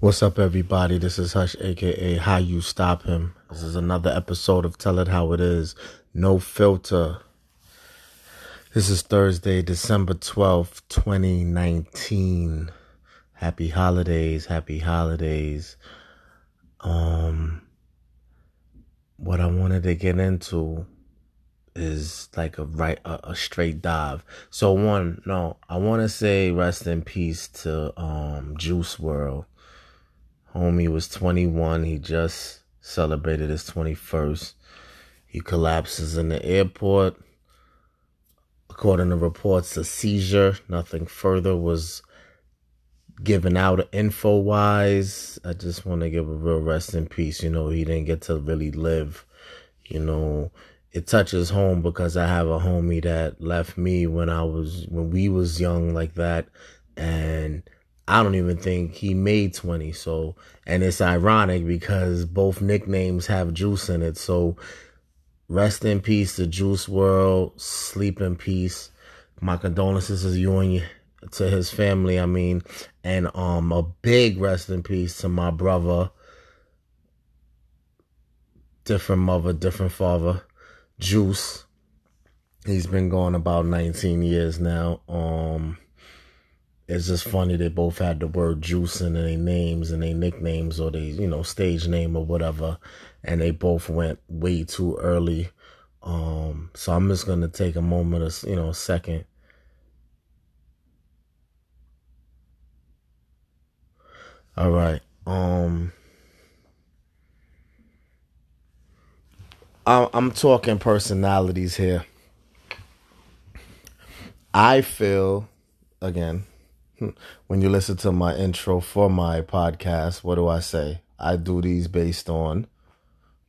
What's up, everybody? This is Hush, aka How You Stop Him. This is another episode of Tell It How It Is. No filter. This is Thursday, December 12th, 2019. Happy holidays, happy holidays. Um, what I wanted to get into is like a right a, a straight dive. So one, no, I want to say rest in peace to um Juice WRLD. Homie was 21. He just celebrated his 21st. He collapses in the airport. According to reports, a seizure. Nothing further was given out info wise. I just want to give a real rest in peace. You know, he didn't get to really live. You know, it touches home because I have a homie that left me when I was when we was young like that and I don't even think he made 20 so and it's ironic because both nicknames have juice in it so rest in peace to Juice WRLD. sleep in peace my condolences to you and to his family I mean and um a big rest in peace to my brother different mother different father Juice. He's been gone about 19 years now. Um, it's just funny they both had the word juice in their names and their nicknames or they, you know, stage name or whatever, and they both went way too early. Um, so I'm just gonna take a moment, of, you know, a second. All right. Um. I'm talking personalities here. I feel, again, Hmm. when you listen to my intro for my podcast, what do I say? I do these based on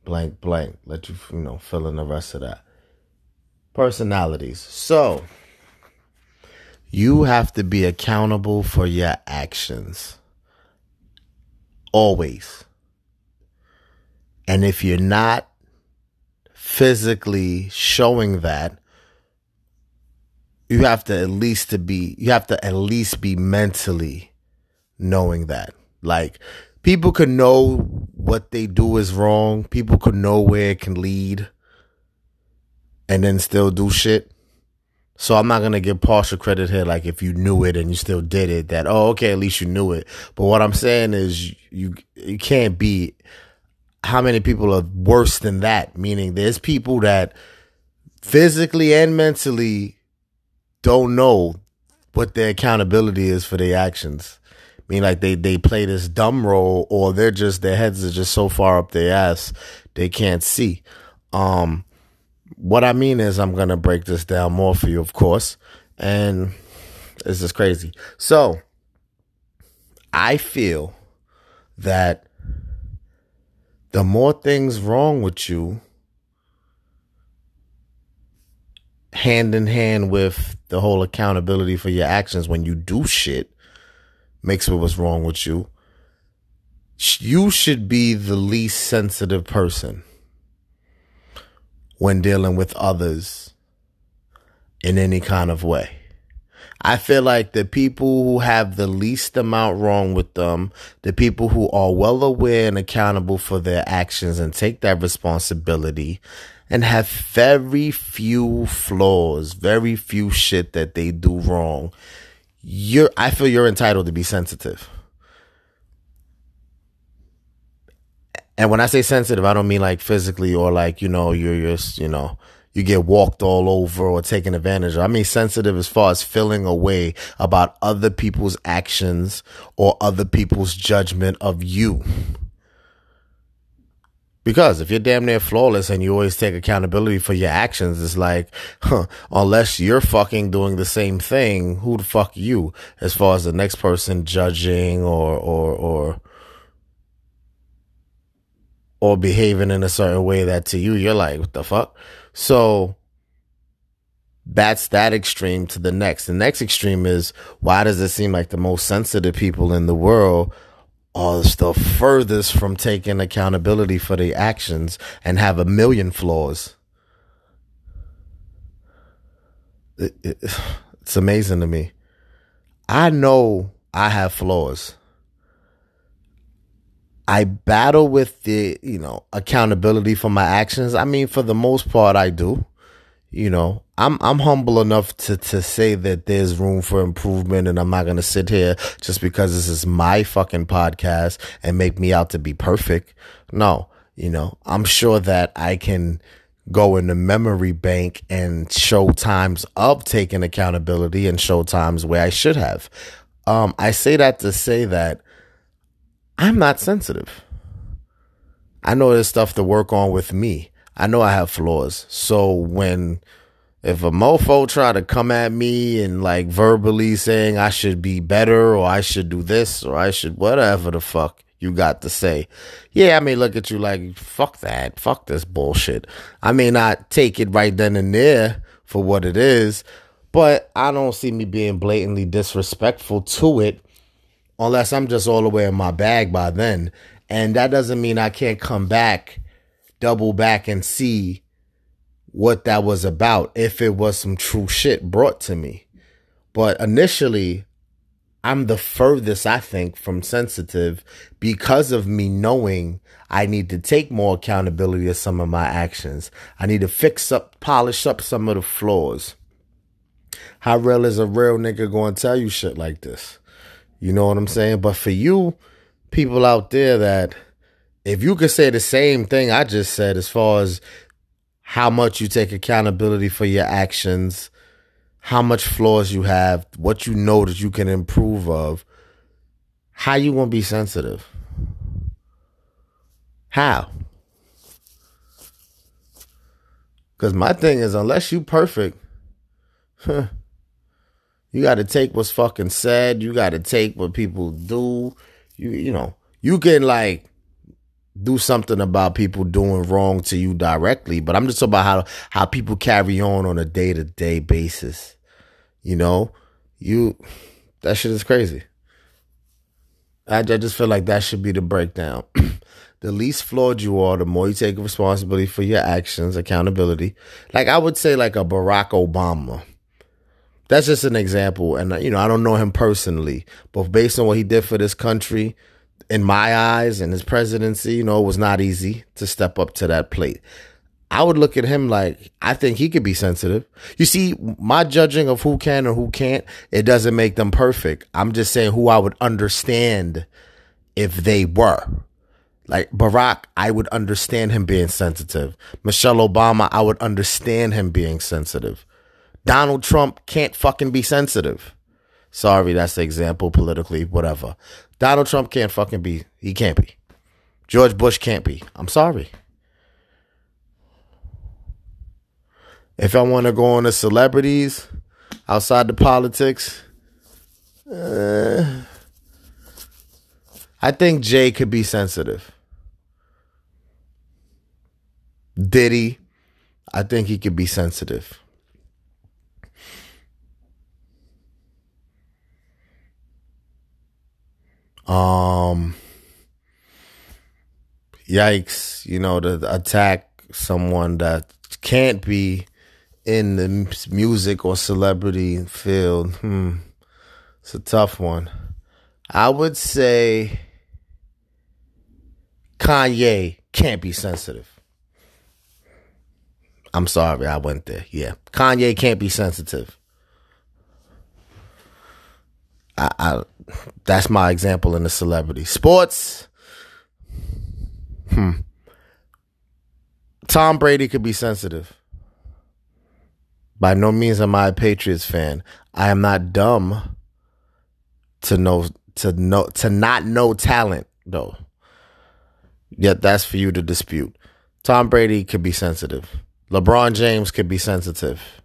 blank, blank. Let you, you know, fill in the rest of that. Personalities. So, you have to be accountable for your actions. Always. And if you're not, physically showing that you have to at least to be you have to at least be mentally knowing that. Like people could know what they do is wrong. People could know where it can lead and then still do shit. So i'm not going to give partial credit here like if you knew it and you still did it that oh okay at least you knew it. But what i'm saying is you you can't be how many people are worse than that? Meaning there's people that physically and mentally don't know what their accountability is for their actions. I mean, like they, they play this dumb role or they're just, their heads are just so far up their ass, they can't see. Um, what I mean is I'm to break this down more for you, of course. And this is crazy. So I feel that the more things wrong with you, hand in hand with the whole accountability for your actions when you do shit, makes with what's wrong with you. You should be the least sensitive person when dealing with others in any kind of way. I feel like the people who have the least amount wrong with them, the people who are well aware and accountable for their actions and take that responsibility and have very few flaws, very few shit that they do wrong. You're, I feel you're entitled to be sensitive. And when I say sensitive, I don't mean like physically or like, you know, you're just, you know, you get walked all over or taken advantage of. I mean, sensitive as far as feeling away about other people's actions or other people's judgment of you. Because if you're damn near flawless and you always take accountability for your actions, it's like, huh, unless you're fucking doing the same thing, who the fuck you? As far as the next person judging or, or, or, or behaving in a certain way that to you, you're like, what the fuck? So that's that extreme to the next. The next extreme is why does it seem like the most sensitive people in the world are the furthest from taking accountability for their actions and have a million flaws? It, it, it's amazing to me. I know I have flaws. I battle with the, you know, accountability for my actions. I mean, for the most part, I do. You know, I'm I'm humble enough to to say that there's room for improvement, and I'm not gonna sit here just because this is my fucking podcast and make me out to be perfect. No, you know, I'm sure that I can go in the memory bank and show times of taking accountability and show times where I should have. Um, I say that to say that I'm not sensitive. I know there's stuff to work on with me. I know I have flaws. So when if a mofo try to come at me and like verbally saying I should be better or I should do this or I should whatever the fuck you got to say. Yeah, I may look at you like, fuck that. Fuck this bullshit. I may not take it right then and there for what it is, but I don't see me being blatantly disrespectful to it unless I'm just all the way in my bag by then. And that doesn't mean I can't come back, double back and see what that was about if it was some true shit brought to me. But initially, I'm the furthest, I think, from sensitive because of me knowing I need to take more accountability of some of my actions. I need to fix up, polish up some of the flaws. How real is a real nigga going to tell you shit like this? You know what I'm saying? But for you people out there that if you could say the same thing I just said as far as how much you take accountability for your actions, how much flaws you have, what you know that you can improve of, how you gonna be sensitive? How? Cause my thing is unless you perfect, huh, you gotta take what's fucking said, you gotta take what people do. You you know, you can like do something about people doing wrong to you directly, but I'm just talking about how how people carry on on a day to day basis. You know, you that shit is crazy. I, I just feel like that should be the breakdown. the least flawed you are, the more you take responsibility for your actions, accountability. Like I would say, like a Barack Obama. That's just an example, and you know I don't know him personally, but based on what he did for this country, in my eyes and his presidency, you know, it was not easy to step up to that plate. I would look at him like I think he could be sensitive. You see, my judging of who can or who can't, it doesn't make them perfect. I'm just saying who I would understand if they were. Like Barack, I would understand him being sensitive. Michelle Obama, I would understand him being sensitive. Donald Trump can't fucking be sensitive. Sorry, that's the example politically, whatever. Donald Trump can't fucking be. He can't be. George Bush can't be. I'm sorry. If I want to go on to celebrities outside the politics, uh, I think Jay could be sensitive. Diddy, I think he could be sensitive. Um, yikes! You know, to attack someone that can't be in the music or celebrity field. Hmm, it's a tough one. I would say Kanye can't be sensitive. I'm sorry, I went there. Yeah, Kanye can't be sensitive. I, I that's my example in the celebrity sports. Hmm. Tom Brady could be sensitive. By no means am I a Patriots fan. I am not dumb to know to know to not know talent though. Yet that's for you to dispute. Tom Brady could be sensitive. LeBron James could be sensitive.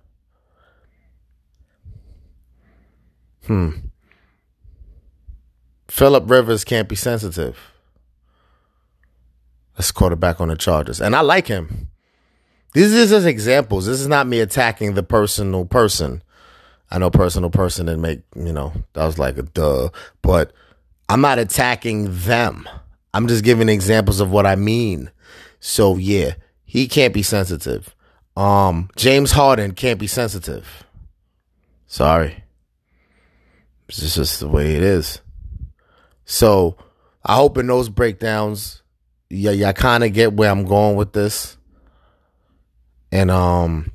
Hmm. Philip Rivers can't be sensitive. Let's quarterback on the Chargers. And I like him. These are just examples. This is not me attacking the personal person. I know personal person and make, you know, that was like a duh. But I'm not attacking them. I'm just giving examples of what I mean. So yeah, he can't be sensitive. Um, James Harden can't be sensitive. Sorry. It's just the way it is. So I hope in those breakdowns, yeah, yeah, kind of get where I'm going with this. And um,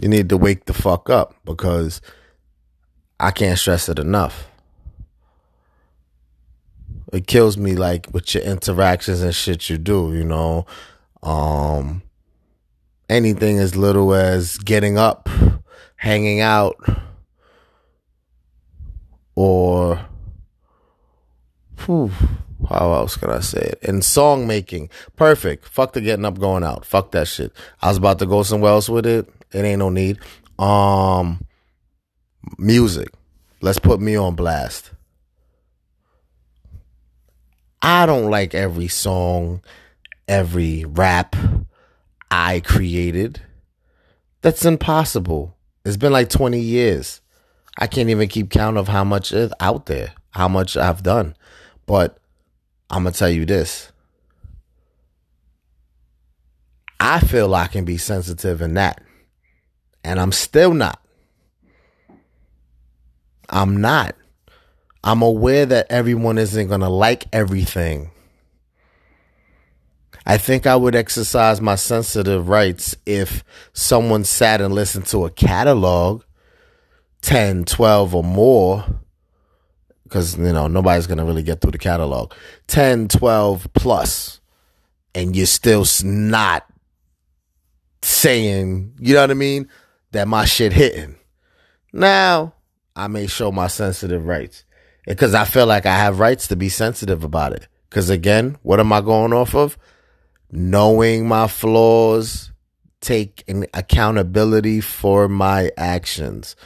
you need to wake the fuck up because I can't stress it enough. It kills me like with your interactions and shit you do, you know. Um anything as little as getting up, hanging out, or whew, how else can I say it? In song making. Perfect. Fuck the getting up, going out. Fuck that shit. I was about to go somewhere else with it. It ain't no need. Um music. Let's put me on blast. I don't like every song, every rap I created. That's impossible. It's been like 20 years. I can't even keep count of how much is out there, how much I've done. But I'm going to tell you this. I feel I can be sensitive in that. And I'm still not. I'm not. I'm aware that everyone isn't going to like everything. I think I would exercise my sensitive rights if someone sat and listened to a catalog 10, 12 or more because you know nobody's going to really get through the catalog. 10 12 plus and you're still not saying you know what i mean that my shit hitting. Now i may show my sensitive rights because i feel like i have rights to be sensitive about it. Because again what am i going off of? Knowing my flaws, take an accountability for my actions.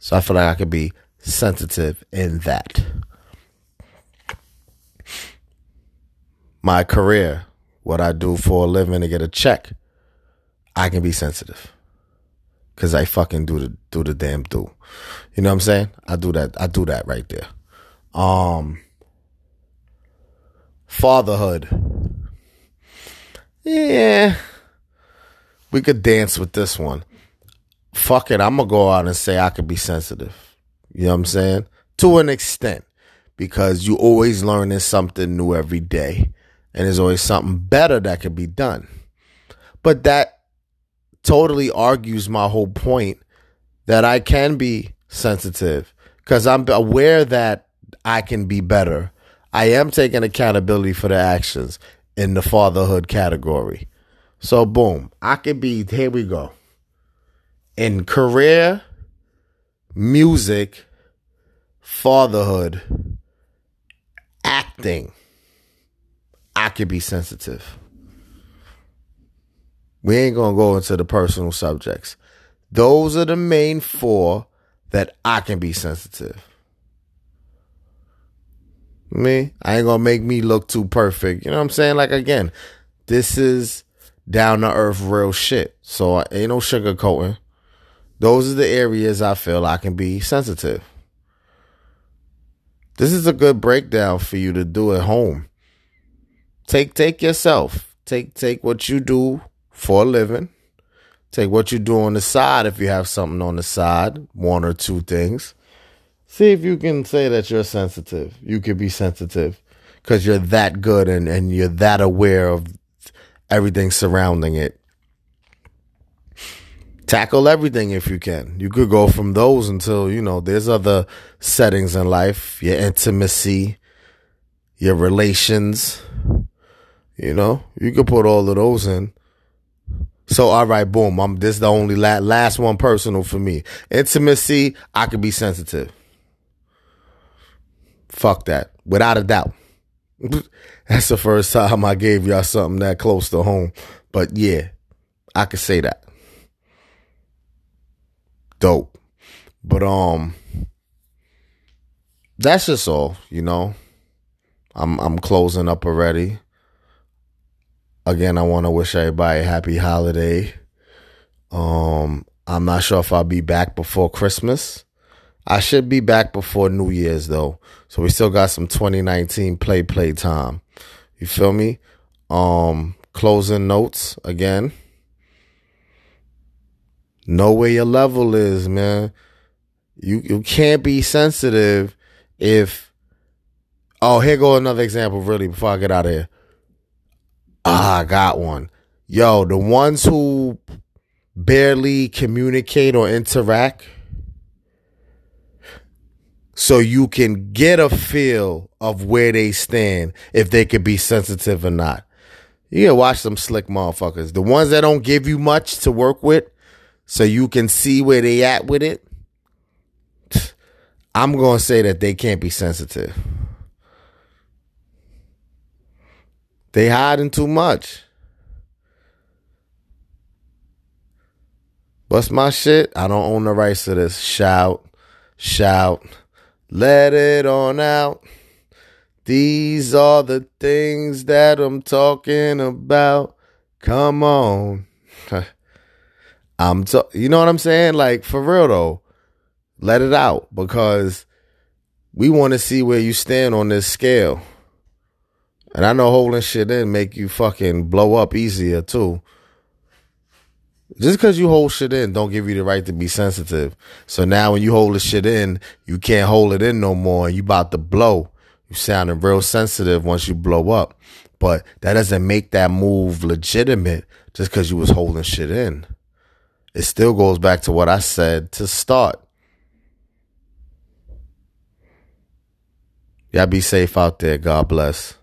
So I feel like I could be sensitive in that. My career, what I do for a living to get a check, I can be sensitive. Cause I fucking do the do the damn do. You know what I'm saying? I do that. I do that right there. Um fatherhood yeah, we could dance with this one. Fuck it, I'm gonna go out and say I could be sensitive. You know what I'm saying? To an extent, because you always learning something new every day, and there's always something better that could be done. But that totally argues my whole point that I can be sensitive because I'm aware that I can be better. I am taking accountability for the actions in the fatherhood category. So boom, I could be here we go. In career, music, fatherhood, acting, I could be sensitive. We ain't gonna go into the personal subjects. Those are the main four that I can be sensitive. Me, I ain't gonna make me look too perfect. You know what I'm saying? Like again, this is down to earth real shit. So I ain't no sugarcoating. Those are the areas I feel I can be sensitive. This is a good breakdown for you to do at home. Take take yourself. Take take what you do for a living. Take what you do on the side if you have something on the side, one or two things. See if you can say that you're sensitive. You could be sensitive because you're that good and, and you're that aware of everything surrounding it. Tackle everything if you can. You could go from those until, you know, there's other settings in life, your intimacy, your relations. You know, you could put all of those in. So, all right, boom. I'm this is the only la- last one personal for me. Intimacy, I could be sensitive. Fuck that. Without a doubt. That's the first time I gave y'all something that close to home. But yeah, I could say that. Dope. But um that's just all, you know. I'm I'm closing up already. Again, I want to wish everybody a happy holiday. Um I'm not sure if I'll be back before Christmas. I should be back before New Year's though. So we still got some 2019 play play time. You feel me? Um closing notes again. Know where your level is, man. You you can't be sensitive if Oh, here go another example, really, before I get out of here. Ah, I got one. Yo, the ones who barely communicate or interact so you can get a feel of where they stand if they could be sensitive or not. You can watch some slick motherfuckers. The ones that don't give you much to work with so you can see where they at with it. I'm going to say that they can't be sensitive. They hiding too much. What's my shit? I don't own the rights to this. Shout, shout, let it on out. These are the things that I'm talking about. Come on. Um, I'm t- you know what I'm saying? Like for real though. Let it out because we want to see where you stand on this scale. And I know holding shit in make you fucking blow up easier too. Just because you hold shit in, don't give you the right to be sensitive. So now when you hold the shit in, you can't hold it in no more and you about to blow. You sounding real sensitive once you blow up. But that doesn't make that move legitimate just because you was holding shit in. It still goes back to what I said to start. Y'all be safe out there. God bless.